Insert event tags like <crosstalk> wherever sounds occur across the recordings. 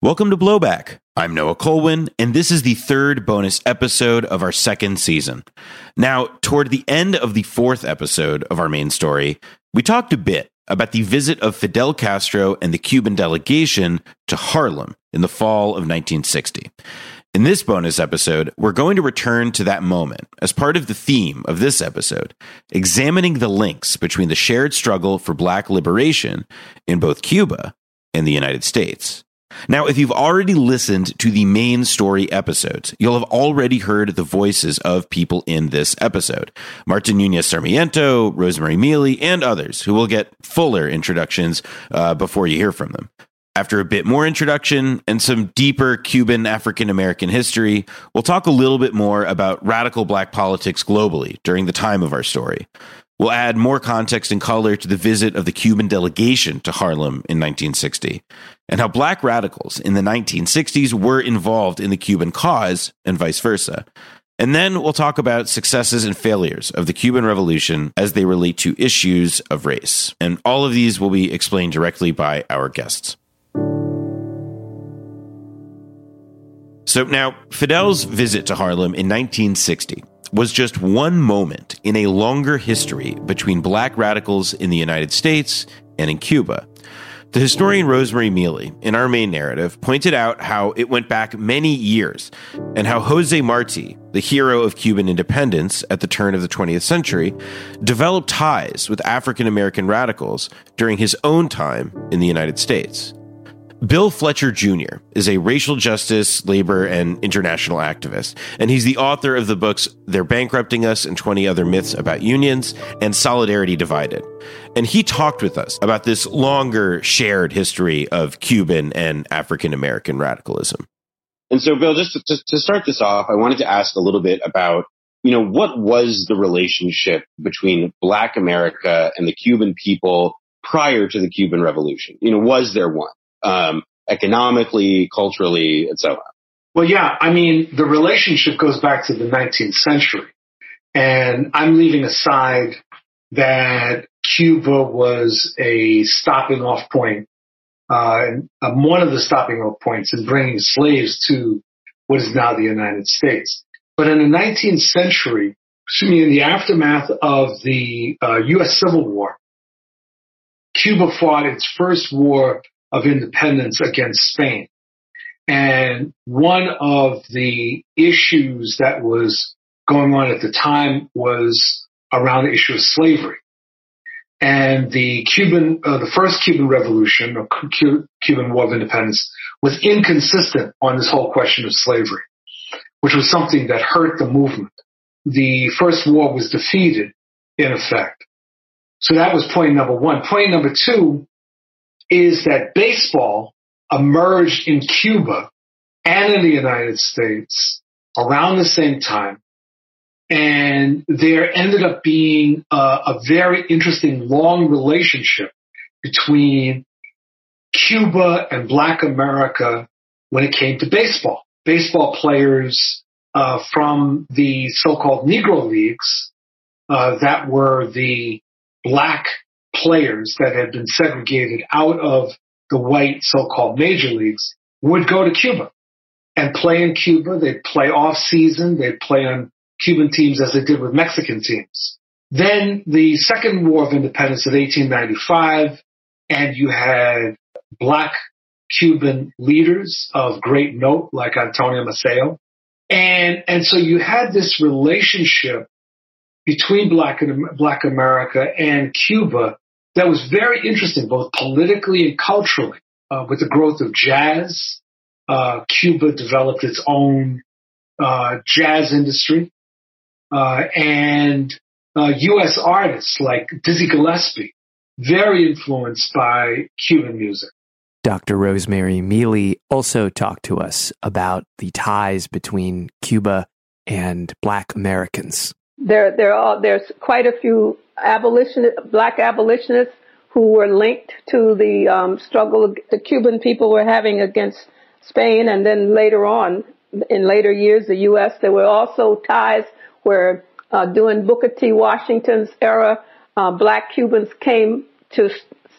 Welcome to Blowback. I'm Noah Kulwin, and this is the third bonus episode of our second season. Now, toward the end of the fourth episode of our main story, we talked a bit about the visit of Fidel Castro and the Cuban delegation to Harlem in the fall of 1960. In this bonus episode, we're going to return to that moment as part of the theme of this episode, examining the links between the shared struggle for black liberation in both Cuba and the United States. Now, if you've already listened to the main story episodes, you'll have already heard the voices of people in this episode Marta Nunez Sarmiento, Rosemari Mealy, and others who will get fuller introductions uh, before you hear from them. After a bit more introduction and some deeper Cuban African American history, we'll talk a little bit more about radical black politics globally during the time of our story. We'll add more context and color to the visit of the Cuban delegation to Harlem in 1960 and how black radicals in the 1960s were involved in the Cuban cause and vice versa. And then we'll talk about successes and failures of the Cuban Revolution as they relate to issues of race. And all of these will be explained directly by our guests. So now, Fidel's visit to Harlem in 1960 was just one moment in a longer history between black radicals in the United States and in Cuba. The historian Rosemari Mealy, in our main narrative, pointed out how it went back many years and how Jose Marti, the hero of Cuban independence at the turn of the 20th century, developed ties with African American radicals during his own time in the United States. Bill Fletcher Jr. is a racial justice, labor, and international activist, and he's the author of the books They're Bankrupting Us and 20 Other Myths About Unions and Solidarity Divided. And he talked with us about this longer shared history of Cuban and African American radicalism. And so, Bill, just to, to start this off, I wanted to ask a little bit about, you know, what was the relationship between Black America and the Cuban people prior to the Cuban Revolution? You know, was there one? Um, economically, culturally, and so on. Well, yeah, I mean, the relationship goes back to the 19th century. And I'm leaving aside that Cuba was a stopping off point, uh, um, one of the stopping off points in bringing slaves to what is now the United States. But in the 19th century, excuse me, in the aftermath of the uh, U.S. Civil War, Cuba fought its first war of independence against Spain. And one of the issues that was going on at the time was around the issue of slavery. And the Cuban, uh, the first Cuban Revolution or Cuban War of Independence was inconsistent on this whole question of slavery, which was something that hurt the movement. The first war was defeated in effect. So that was point number one. Point number two is that baseball emerged in Cuba and in the United States around the same time. And there ended up being a, a very interesting long relationship between Cuba and Black America when it came to baseball. Baseball players uh, from the so-called Negro leagues uh, that were the black players that had been segregated out of the white so-called major leagues would go to Cuba and play in Cuba. They'd play off season. They'd play on Cuban teams as they did with Mexican teams. Then the Second War of Independence of 1895, and you had black Cuban leaders of great note like Antonio Maceo. And, and so you had this relationship between black and black America and Cuba that was very interesting, both politically and culturally. Uh, with the growth of jazz, uh, Cuba developed its own uh, jazz industry, uh, and U.S. Uh, artists like Dizzy Gillespie, very influenced by Cuban music. Dr. Rosemari Mealy also talked to us about the ties between Cuba and Black Americans. There, there are there's quite a few abolitionist, black abolitionists who were linked to the um, struggle the Cuban people were having against Spain, and then later on, in later years, the U.S. There were also ties where uh, during Booker T. Washington's era, uh, black Cubans came to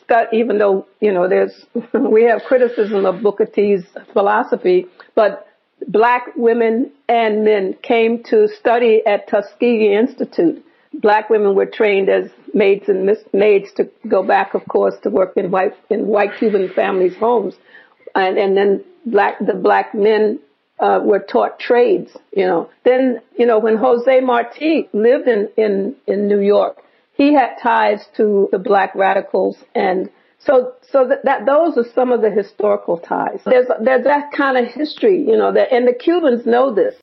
study, even though, you know, there's, <laughs> we have criticism of Booker T's philosophy, but black women and men came to study at Tuskegee Institute. Black women were trained as maids and mis- maids to go back, of course, to work in white in white Cuban families' homes, and and then black the black men uh, were taught trades. You know, then you know when Jose Marti lived in in in New York, he had ties to the black radicals and so, so that, that those are some of the historical ties. There's there's that kind of history, you know, that and the Cubans know this.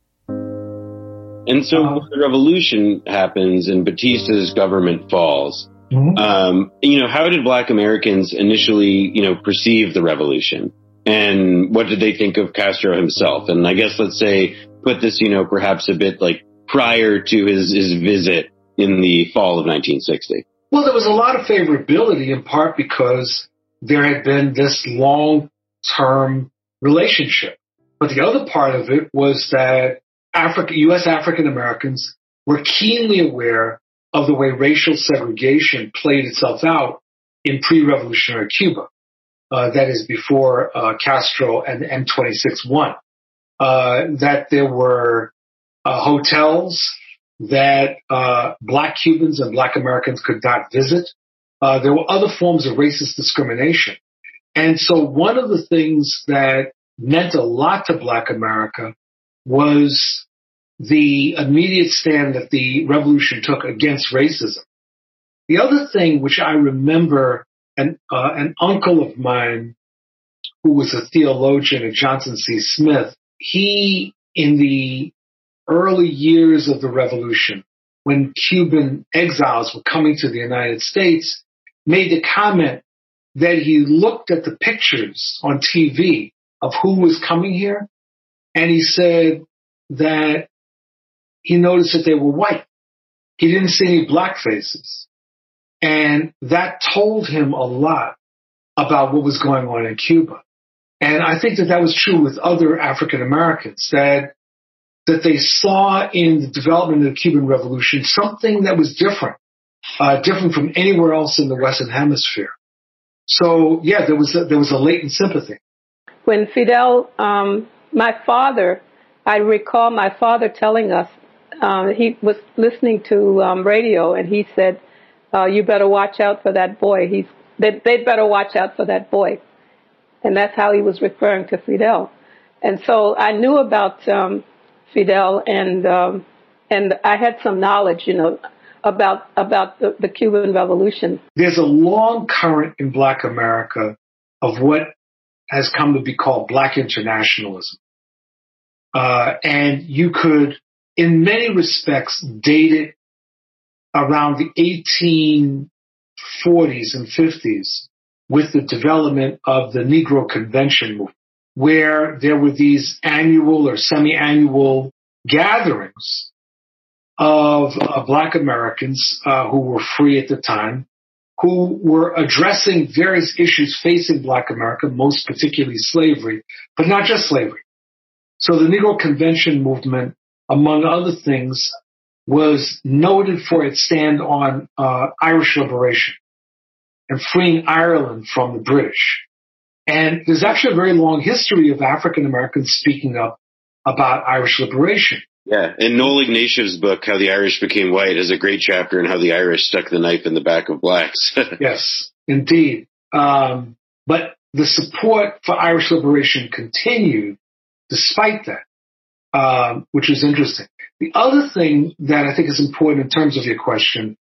And so uh, the revolution happens and Batista's government falls. Mm-hmm. Um, you know, how did Black Americans initially, you know, perceive the revolution? And what did they think of Castro himself? And I guess let's say put this, you know, perhaps a bit like prior to his, his visit in the fall of 1960. Well, there was a lot of favorability in part because there had been this long term relationship. But the other part of it was that Africa, U.S. African Americans were keenly aware of the way racial segregation played itself out in pre-revolutionary Cuba. Uh, that is before uh, Castro and M26 won. Uh, that there were uh, hotels that uh, black Cubans and black Americans could not visit. Uh, there were other forms of racist discrimination. And so one of the things that meant a lot to black America was the immediate stand that the revolution took against racism. The other thing which I remember an, uh, an uncle of mine who was a theologian at Johnson C. Smith, he in the early years of the revolution, when Cuban exiles were coming to the United States, made the comment that he looked at the pictures on TV of who was coming here, and he said that he noticed that they were white. He didn't see any black faces. And that told him a lot about what was going on in Cuba. And I think that that was true with other African Americans, that that they saw in the development of the Cuban Revolution something that was different, uh, different from anywhere else in the Western Hemisphere. So yeah, there was a, there was a latent sympathy. When Fidel, um, my father, I recall my father telling us uh, he was listening to um, radio and he said, uh, "You better watch out for that boy. He's they, they'd better watch out for that boy," and that's how he was referring to Fidel. And so I knew about um, Fidel, and um, and I had some knowledge, you know, about about the, the Cuban Revolution. There's a long current in Black America of what has come to be called Black internationalism, uh, and you could, in many respects, dated around the 1840s and 50s with the development of the Negro Convention movement where there were these annual or semi-annual gatherings of uh, black Americans uh, who were free at the time, who were addressing various issues facing black America, most particularly slavery, but not just slavery. So the Negro Convention movement, among other things, was noted for its stand on uh, Irish liberation and freeing Ireland from the British. And there's actually a very long history of African Americans speaking up about Irish liberation. Yeah, and Noel Ignatiev's book, How the Irish Became White, has a great chapter on how the Irish stuck the knife in the back of blacks. <laughs> yes, indeed. Um, but the support for Irish liberation continued despite that, um, which is interesting. The other thing that I think is important in terms of your question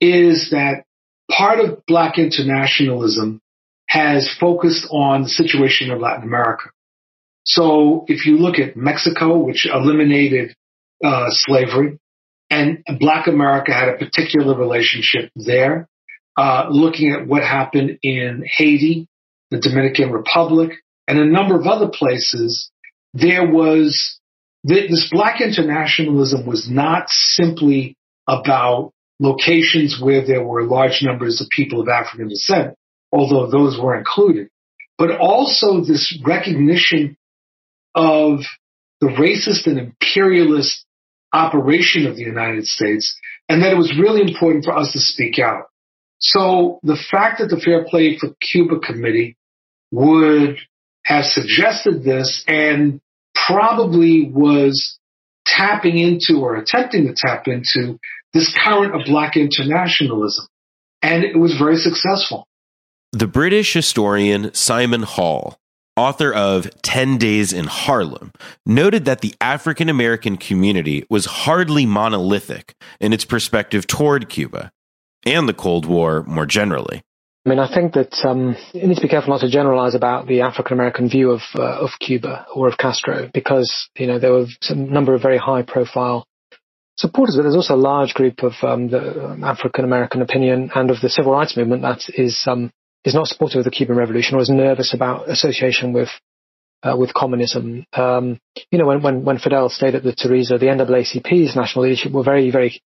is that part of black internationalism has focused on the situation in Latin America. So if you look at Mexico, which eliminated uh, slavery, and Black America had a particular relationship there, uh, looking at what happened in Haiti, the Dominican Republic, and a number of other places, there was this Black internationalism was not simply about locations where there were large numbers of people of African descent although those were included, but also this recognition of the racist and imperialist operation of the United States, and that it was really important for us to speak out. So the fact that the Fair Play for Cuba Committee would have suggested this and probably was tapping into or attempting to tap into this current of black internationalism. And it was very successful. The British historian Simon Hall, author of 10 Days in Harlem, noted that the African American community was hardly monolithic in its perspective toward Cuba and the Cold War more generally. I mean, I think that um, you need to be careful not to generalize about the African American view of uh, of Cuba or of Castro, because you know there were a number of very high profile supporters, but there's also a large group of um, the um, African American opinion and of the civil rights movement that is um, is not supportive of the Cuban Revolution or is nervous about association with uh, with communism. Um, you know, when, when when Fidel stayed at the Teresa, the NAACP's national leadership were very very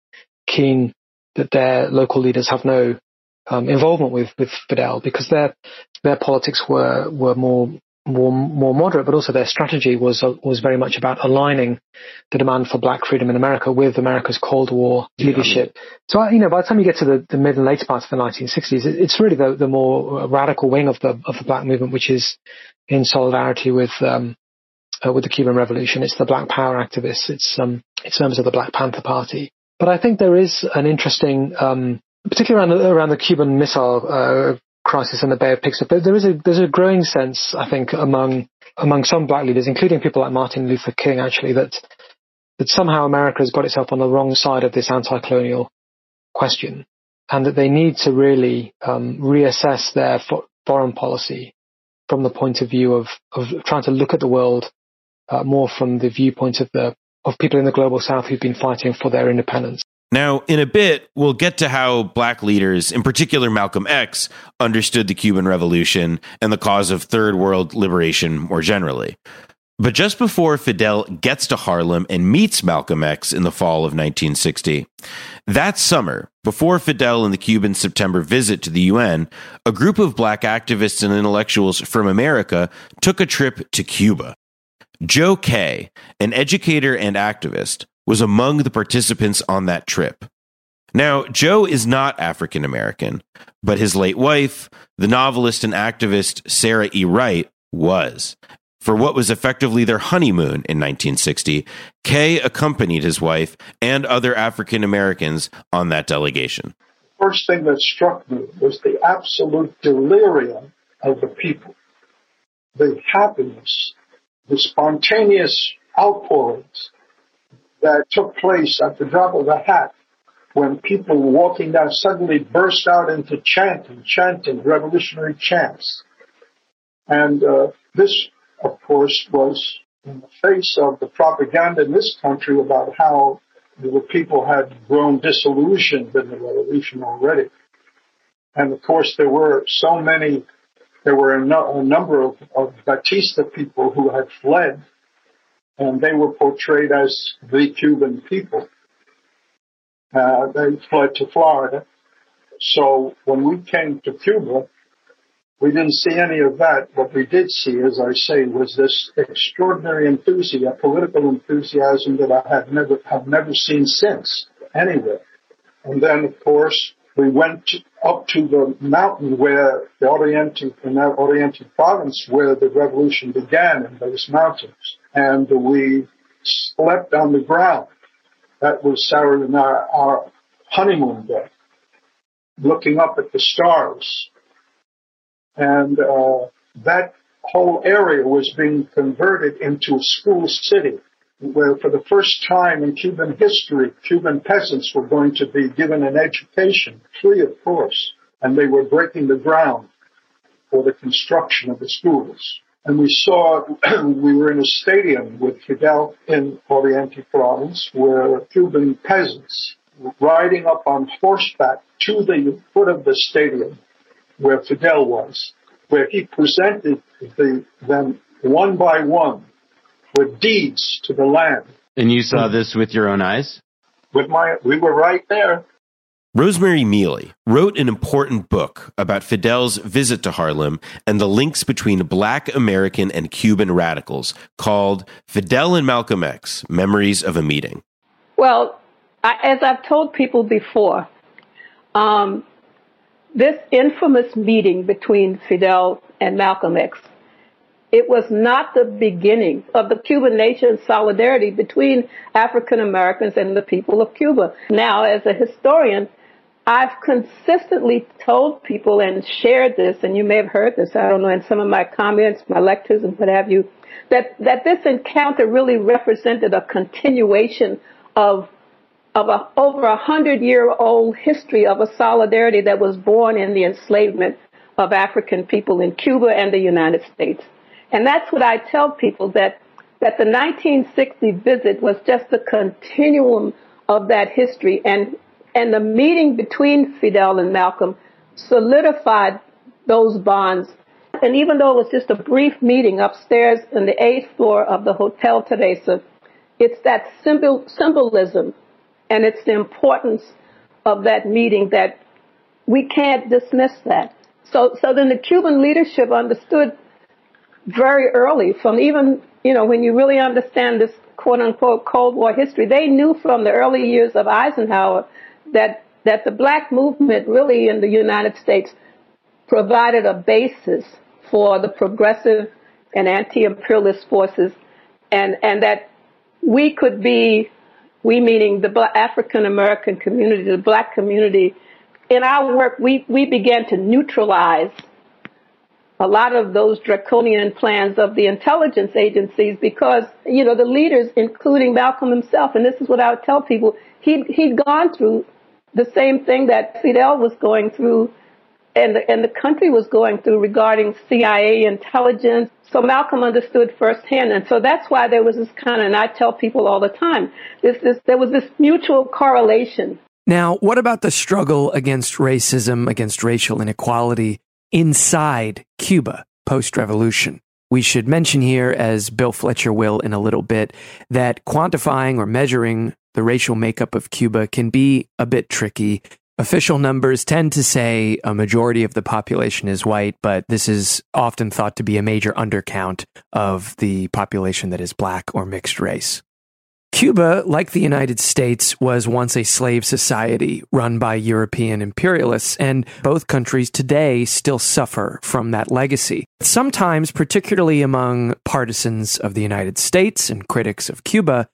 keen that their local leaders have no um, involvement with with Fidel because their their politics were were more more more moderate, but also their strategy was uh, was very much about aligning the demand for black freedom in America with America's Cold War leadership. Yeah. So you know, by the time you get to the, the mid and later parts of the 1960s, it, it's really the the more radical wing of the of the black movement, which is in solidarity with um, uh, with the Cuban Revolution. It's the Black Power activists. It's um, it's members of the Black Panther Party. But I think there is an interesting um, particularly around the, around the Cuban Missile uh, Crisis and the Bay of Pigs. But there is a there's a growing sense, I think, among among some black leaders, including people like Martin Luther King, actually, that that somehow America has got itself on the wrong side of this anti-colonial question, and that they need to really um, reassess their fo- foreign policy from the point of view of of trying to look at the world uh, more from the viewpoint of the of people in the global south who've been fighting for their independence. Now, in a bit, we'll get to how black leaders, in particular Malcolm X, understood the Cuban Revolution and the cause of third world liberation more generally. But just before Fidel gets to Harlem and meets Malcolm X in the fall of 1960, that summer, before Fidel and the Cuban September visit to the UN, a group of black activists and intellectuals from America took a trip to Cuba. Joe Kaye, an educator and activist, was among the participants on that trip. Now, Joe is not African American, but his late wife, the novelist and activist Sarah E. Wright, was. For what was effectively their honeymoon in 1960, Kaye accompanied his wife and other African Americans on that delegation. First thing that struck me was the absolute delirium of the people, the happiness, the spontaneous outpourings, that took place at the drop of a hat when people walking down suddenly burst out into chanting, chanting revolutionary chants. And uh, this, of course, was in the face of the propaganda in this country about how the people had grown disillusioned in the revolution already. And of course, there were so many, there were a, no, a number of, of Batista people who had fled and they were portrayed as the Cuban people. Uh, they fled to Florida. So when we came to Cuba, we didn't see any of that. What we did see, as I say, was this extraordinary enthusiasm, political enthusiasm that I had never have never seen since anywhere. And then, of course, we went up to the mountain where the Oriente, in that Oriente province, where the revolution began in those mountains and we slept on the ground. That was Sarah and our, our honeymoon day, looking up at the stars. And uh, that whole area was being converted into a school city where for the first time in Cuban history, Cuban peasants were going to be given an education, free of course, and they were breaking the ground for the construction of the schools and we saw <clears throat> we were in a stadium with Fidel in Oriente province where Cuban peasants riding up on horseback to the foot of the stadium where Fidel was, where he presented the, them one by one with deeds to the land. And you saw this with your own eyes? With my, we were right there. Rosemari Mealy wrote an important book about Fidel's visit to Harlem and the links between black American and Cuban radicals called Fidel and Malcolm X Memories of a Meeting. Well, I, as I've told people before, um, this infamous meeting between Fidel and Malcolm X, it was not the beginning of the Cuban nation solidarity between African Americans and the people of Cuba. Now, as a historian, I've consistently told people and shared this, and you may have heard this, I don't know, in some of my comments, my lectures, and what have you, that, that this encounter really represented a continuation of of a over a hundred year old history of a solidarity that was born in the enslavement of African people in Cuba and the United States. And that's what I tell people that that the 1960 visit was just a continuum of that history and and the meeting between Fidel and Malcolm solidified those bonds. And even though it was just a brief meeting upstairs in the eighth floor of the Hotel Teresa, it's that symbol, symbolism and it's the importance of that meeting that we can't dismiss that. So, so then the Cuban leadership understood very early from even, you know, when you really understand this quote unquote Cold War history, they knew from the early years of Eisenhower that, that the black movement really in the United States provided a basis for the progressive and anti-imperialist forces and, and that we could be we meaning the African American community, the black community, in our work, we, we began to neutralize a lot of those draconian plans of the intelligence agencies because, you know, the leaders, including Malcolm himself, and this is what I would tell people, he'd, he'd gone through the same thing that Fidel was going through and the, and the country was going through regarding CIA intelligence. So Malcolm understood firsthand. And so that's why there was this kind of, and I tell people all the time, this, this, there was this mutual correlation. Now, what about the struggle against racism, against racial inequality inside Cuba post revolution? We should mention here, as Bill Fletcher will in a little bit, that quantifying or measuring the racial makeup of Cuba can be a bit tricky Official numbers tend to say a majority of the population is white, but this is often thought to be a major undercount of the population that is black or mixed race. Cuba, like the United States, was once a slave society run by European imperialists, and both countries today still suffer from that legacy. Sometimes, particularly among partisans of the United States and critics of Cuba,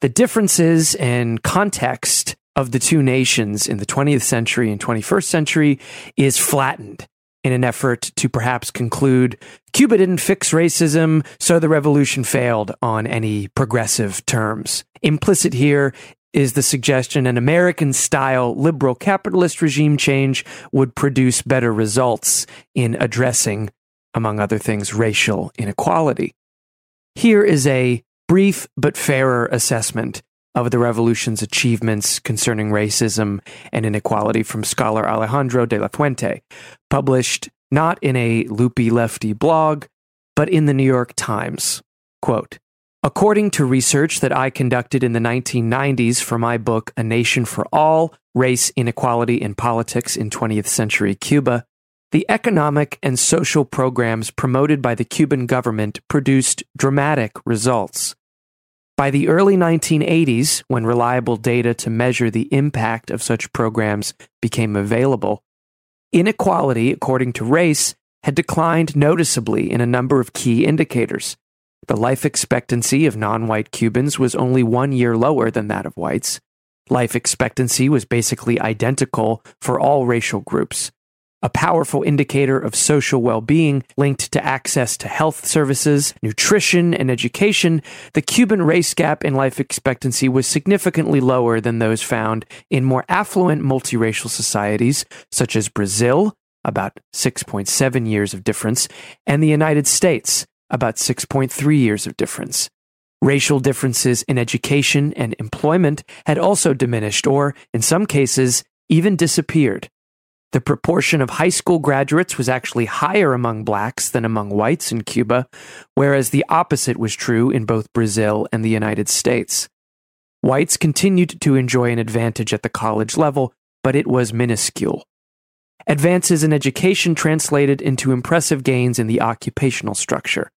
the differences in context of the two nations in the 20th century and 21st century is flattened in an effort to perhaps conclude Cuba didn't fix racism, so the revolution failed on any progressive terms. Implicit here is the suggestion an American style liberal capitalist regime change would produce better results in addressing, among other things, racial inequality. Here is a brief but fairer assessment of the revolution's achievements concerning racism and inequality from scholar Alejandro de la Fuente, published not in a loopy lefty blog, but in the New York Times. Quote, According to research that I conducted in the 1990s for my book, A Nation for All Race, Inequality, and Politics in 20th Century Cuba, the economic and social programs promoted by the Cuban government produced dramatic results. By the early 1980s, when reliable data to measure the impact of such programs became available, inequality, according to race, had declined noticeably in a number of key indicators. The life expectancy of non white Cubans was only one year lower than that of whites. Life expectancy was basically identical for all racial groups a powerful indicator of social well being linked to access to health services, nutrition, and education, the Cuban race gap in life expectancy was significantly lower than those found in more affluent multiracial societies, such as Brazil, about 6.7 years of difference, and the United States, about 6.3 years of difference. Racial differences in education and employment had also diminished or, in some cases, even disappeared. The proportion of high school graduates was actually higher among blacks than among whites in Cuba, whereas the opposite was true in both Brazil and the United States. Whites continued to enjoy an advantage at the college level, but it was minuscule. Advances in education translated into impressive gains in the occupational structure,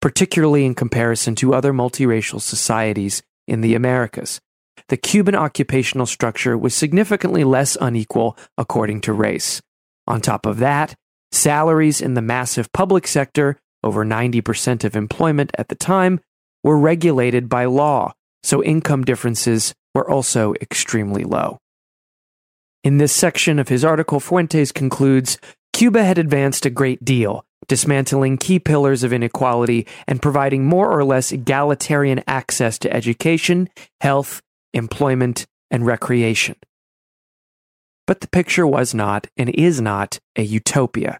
particularly in comparison to other multiracial societies in the Americas the Cuban occupational structure was significantly less unequal according to race. On top of that, salaries in the massive public sector, over 90% of employment at the time, were regulated by law, so income differences were also extremely low. In this section of his article, Fuentes concludes Cuba had advanced a great deal, dismantling key pillars of inequality and providing more or less egalitarian access to education, health, employment, and recreation. But the picture was not and is not a utopia.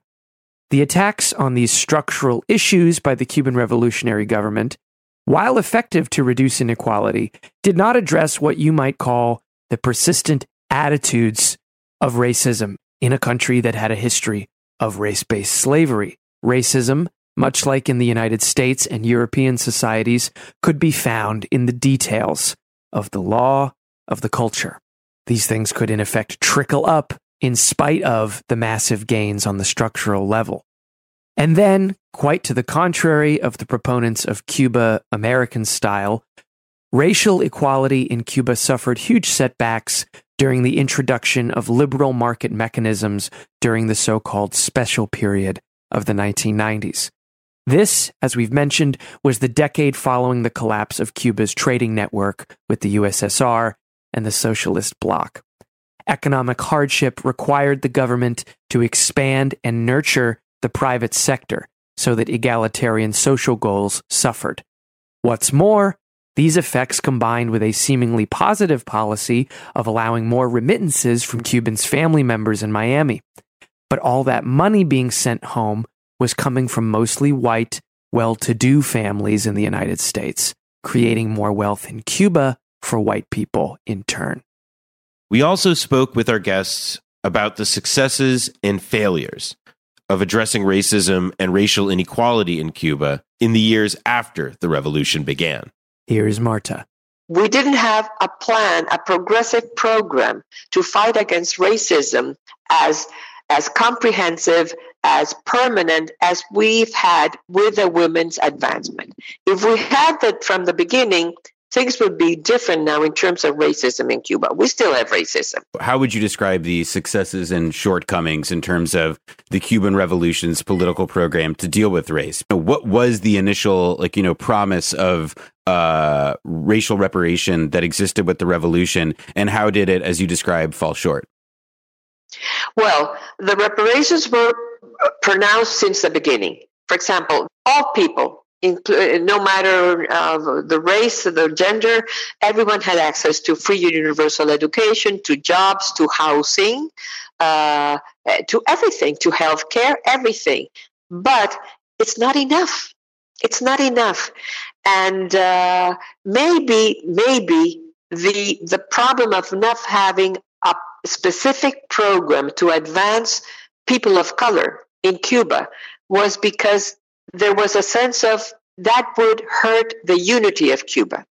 The attacks on these structural issues by the Cuban revolutionary government, while effective to reduce inequality, did not address what you might call the persistent attitudes of racism in a country that had a history of race based slavery. Racism, much like in the United States and European societies, could be found in the details of the law, of the culture. These things could, in effect, trickle up in spite of the massive gains on the structural level. And then, quite to the contrary of the proponents of Cuba American style, racial equality in Cuba suffered huge setbacks during the introduction of liberal market mechanisms during the so called special period of the 1990s. This, as we've mentioned, was the decade following the collapse of Cuba's trading network with the USSR and the socialist bloc. Economic hardship required the government to expand and nurture the private sector so that egalitarian social goals suffered. What's more, these effects combined with a seemingly positive policy of allowing more remittances from Cubans' family members in Miami. But all that money being sent home was coming from mostly white, well to do families in the United States, creating more wealth in Cuba for white people in turn. We also spoke with our guests about the successes and failures of addressing racism and racial inequality in Cuba in the years after the revolution began. Here is Marta. We didn't have a plan, a progressive program to fight against racism as as comprehensive, as permanent as we've had with the women's advancement. If we had that from the beginning, things would be different now in terms of racism in Cuba. We still have racism. How would you describe the successes and shortcomings in terms of the Cuban Revolution's political program to deal with race? What was the initial, like, you know, promise of uh, racial reparation that existed with the revolution, and how did it, as you described, fall short? Well, the reparations were pronounced since the beginning. For example, all people no matter uh, the race, the gender, everyone had access to free universal education, to jobs, to housing, uh, to everything, to health care, everything. But it's not enough. It's not enough. And uh, maybe, maybe the the problem of not having specific program to advance people of color in Cuba was because there was a sense of that would hurt the unity of Cuba.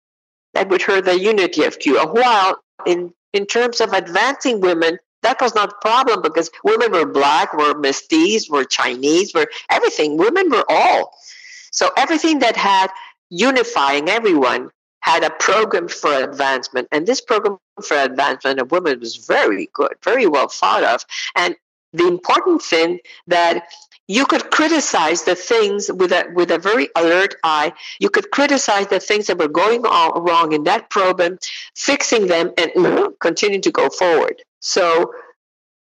That would hurt the unity of Cuba. While in, in terms of advancing women, that was not a problem because women were black, were mestiz, were Chinese, were everything. Women were all. So everything that had unifying everyone had a program for advancement. And this program for advancement of women was very good, very well thought of. And the important thing that you could criticize the things with a with a very alert eye. You could criticize the things that were going on wrong in that program, fixing them, and <clears throat> continue to go forward. So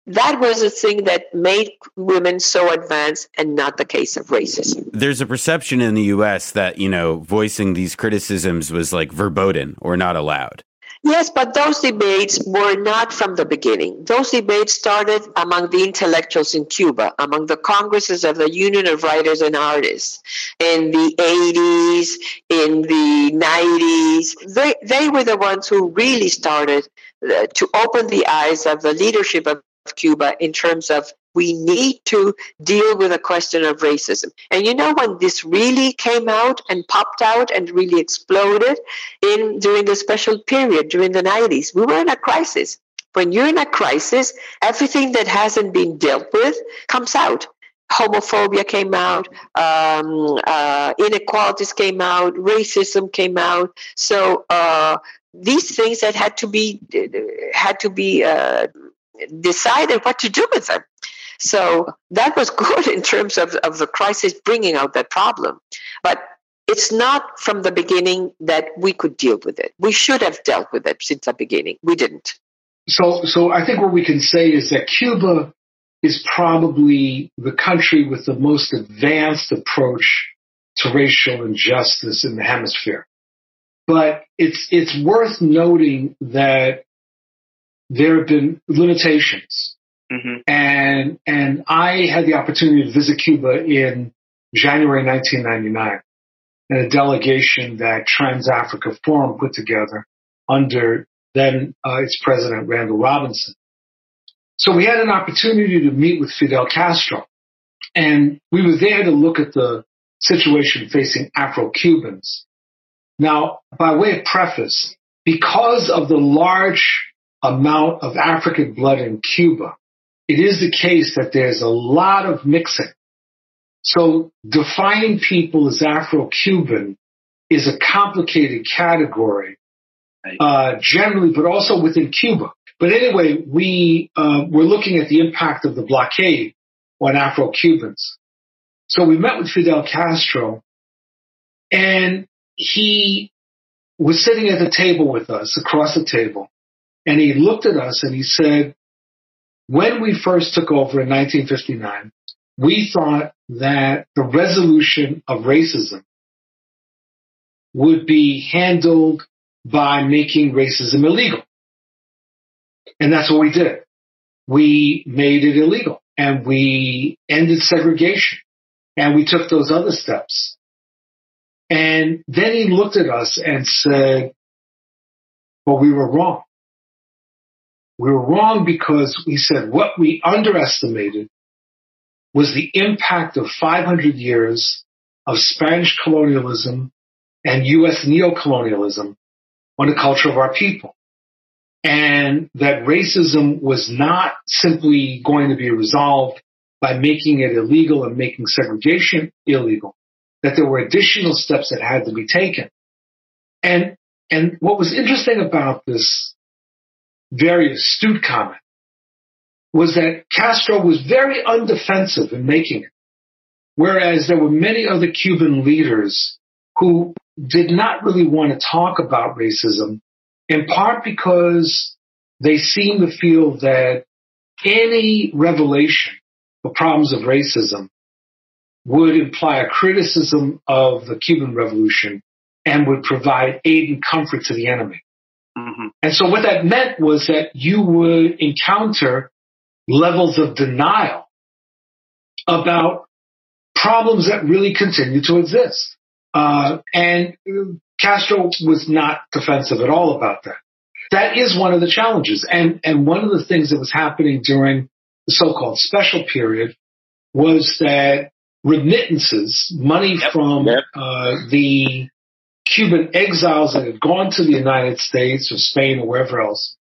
that was the thing that made women so advanced and not the case of racism. There's a perception in the US that, you know, voicing these criticisms was like verboten or not allowed. Yes, but those debates were not from the beginning. Those debates started among the intellectuals in Cuba, among the congresses of the Union of Writers and Artists in the 80s, in the 90s. They, they were the ones who really started uh, to open the eyes of the leadership of Cuba in terms of we need to deal with a question of racism. And you know when this really came out and popped out and really exploded in during the special period during the 90s, we were in a crisis. When you're in a crisis, everything that hasn't been dealt with comes out. Homophobia came out, um, uh, inequalities came out, racism came out. So uh, these things that had to be had to be uh, decided what to do with them. So that was <laughs> good in terms of, of the crisis bringing out that problem. But it's not from the beginning that we could deal with it. We should have dealt with it since the beginning. We didn't. So, so I think what we can say is that Cuba is probably the country with the most advanced approach to racial injustice in the hemisphere. But it's, it's worth noting that there have been limitations. Mm-hmm. And, and I had the opportunity to visit Cuba in January 1999 and a delegation that Trans Africa Forum put together under then uh, its president, Randall Robinson. So we had an opportunity to meet with Fidel Castro and we were there to look at the situation facing Afro-Cubans. Now, by way of preface, because of the large amount of African blood in Cuba, it is the case that there's a lot of mixing. So defining people as Afro-Cuban is a complicated category, uh, generally, but also within Cuba. But anyway, we uh, were looking at the impact of the blockade on Afro-Cubans. So we met with Fidel Castro and he was sitting at the table with us across the table and he looked at us and he said, when we first took over in 1959, we thought that the resolution of racism would be handled by making racism illegal. And that's what we did. We made it illegal and we ended segregation and we took those other steps. And then he looked at us and said, well, we were wrong. We were wrong because we said what we underestimated was the impact of 500 years of Spanish colonialism and U.S. neocolonialism on the culture of our people. And that racism was not simply going to be resolved by making it illegal and making segregation illegal, that there were additional steps that had to be taken. And, and what was interesting about this very astute comment was that Castro was very undefensive in making it. Whereas there were many other Cuban leaders who did not really want to talk about racism, in part because they seemed to feel that any revelation of problems of racism would imply a criticism of the Cuban Revolution and would provide aid and comfort to the enemy. Mm-hmm. And so what that meant was that you would encounter levels of denial about problems that really continue to exist. Uh, and Castro was not defensive at all about that. That is one of the challenges. And, and one of the things that was happening during the so-called special period was that remittances, money yep. from yep. Uh, the Cuban exiles that had gone to the United States or Spain or wherever else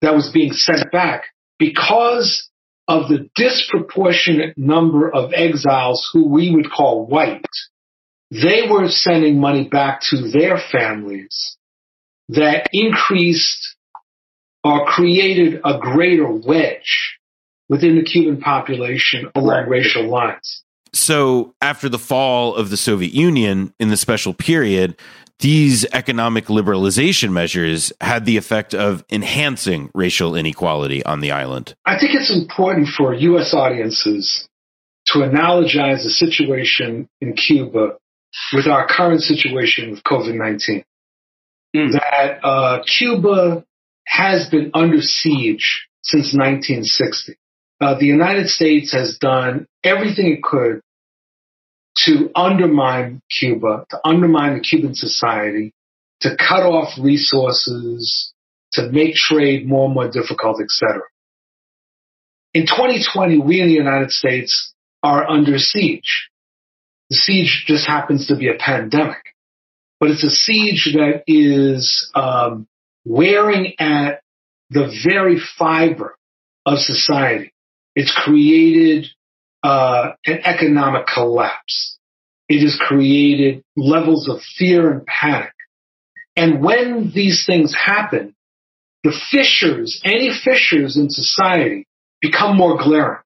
that was being sent back because of the disproportionate number of exiles who we would call white. They were sending money back to their families that increased or created a greater wedge within the Cuban population along right. racial lines. So, after the fall of the Soviet Union in the special period, these economic liberalization measures had the effect of enhancing racial inequality on the island. I think it's important for U.S. audiences to analogize the situation in Cuba with our current situation with COVID 19. Mm. That uh, Cuba has been under siege since 1960. Uh, the United States has done everything it could to undermine Cuba, to undermine the Cuban society, to cut off resources, to make trade more and more difficult, etc. In 2020, we in the United States are under siege. The siege just happens to be a pandemic, but it's a siege that is um, wearing at the very fiber of society. It's created uh, an economic collapse. It has created levels of fear and panic. And when these things happen, the fissures, any fissures in society become more glaring.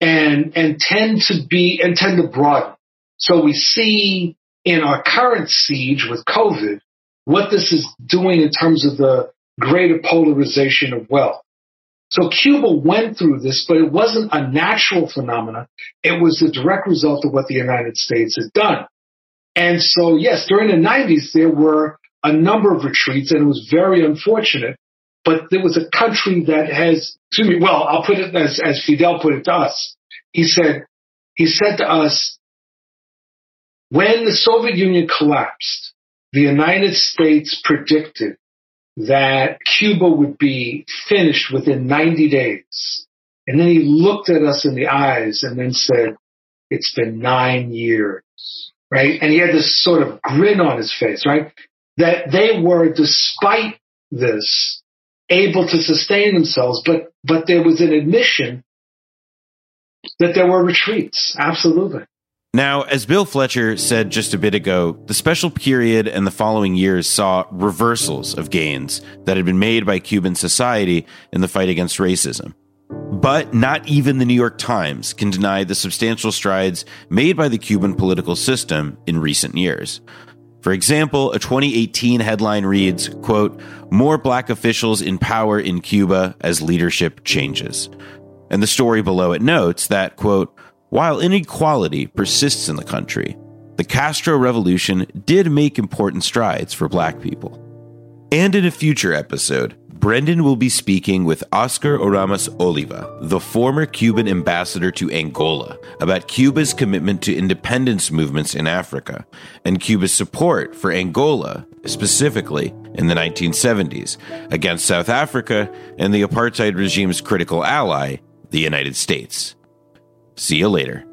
and, and tend to be, and tend to broaden. So we see in our current siege with COVID, what this is doing in terms of the greater polarization of wealth. So Cuba went through this, but it wasn't a natural phenomenon. It was the direct result of what the United States had done. And so, yes, during the 90s, there were a number of retreats, and it was very unfortunate. But there was a country that has, excuse me, well, I'll put it as, as Fidel put it to us. He said, he said to us, when the Soviet Union collapsed, the United States predicted that Cuba would be finished within 90 days. And then he looked at us in the eyes and then said, it's been nine years, right? And he had this sort of grin on his face, right? That they were, despite this, able to sustain themselves, but, but there was an admission that there were retreats. Absolutely. Now, as Bill Fletcher said just a bit ago, the special period and the following years saw reversals of gains that had been made by Cuban society in the fight against racism. But not even the New York Times can deny the substantial strides made by the Cuban political system in recent years. For example, a 2018 headline reads, quote, more black officials in power in Cuba as leadership changes. And the story below it notes that, quote, while inequality persists in the country, the Castro Revolution did make important strides for black people. And in a future episode, Brendan will be speaking with Oscar Oramas Oliva, the former Cuban ambassador to Angola, about Cuba's commitment to independence movements in Africa and Cuba's support for Angola, specifically in the 1970s, against South Africa and the apartheid regime's critical ally, the United States. See you later.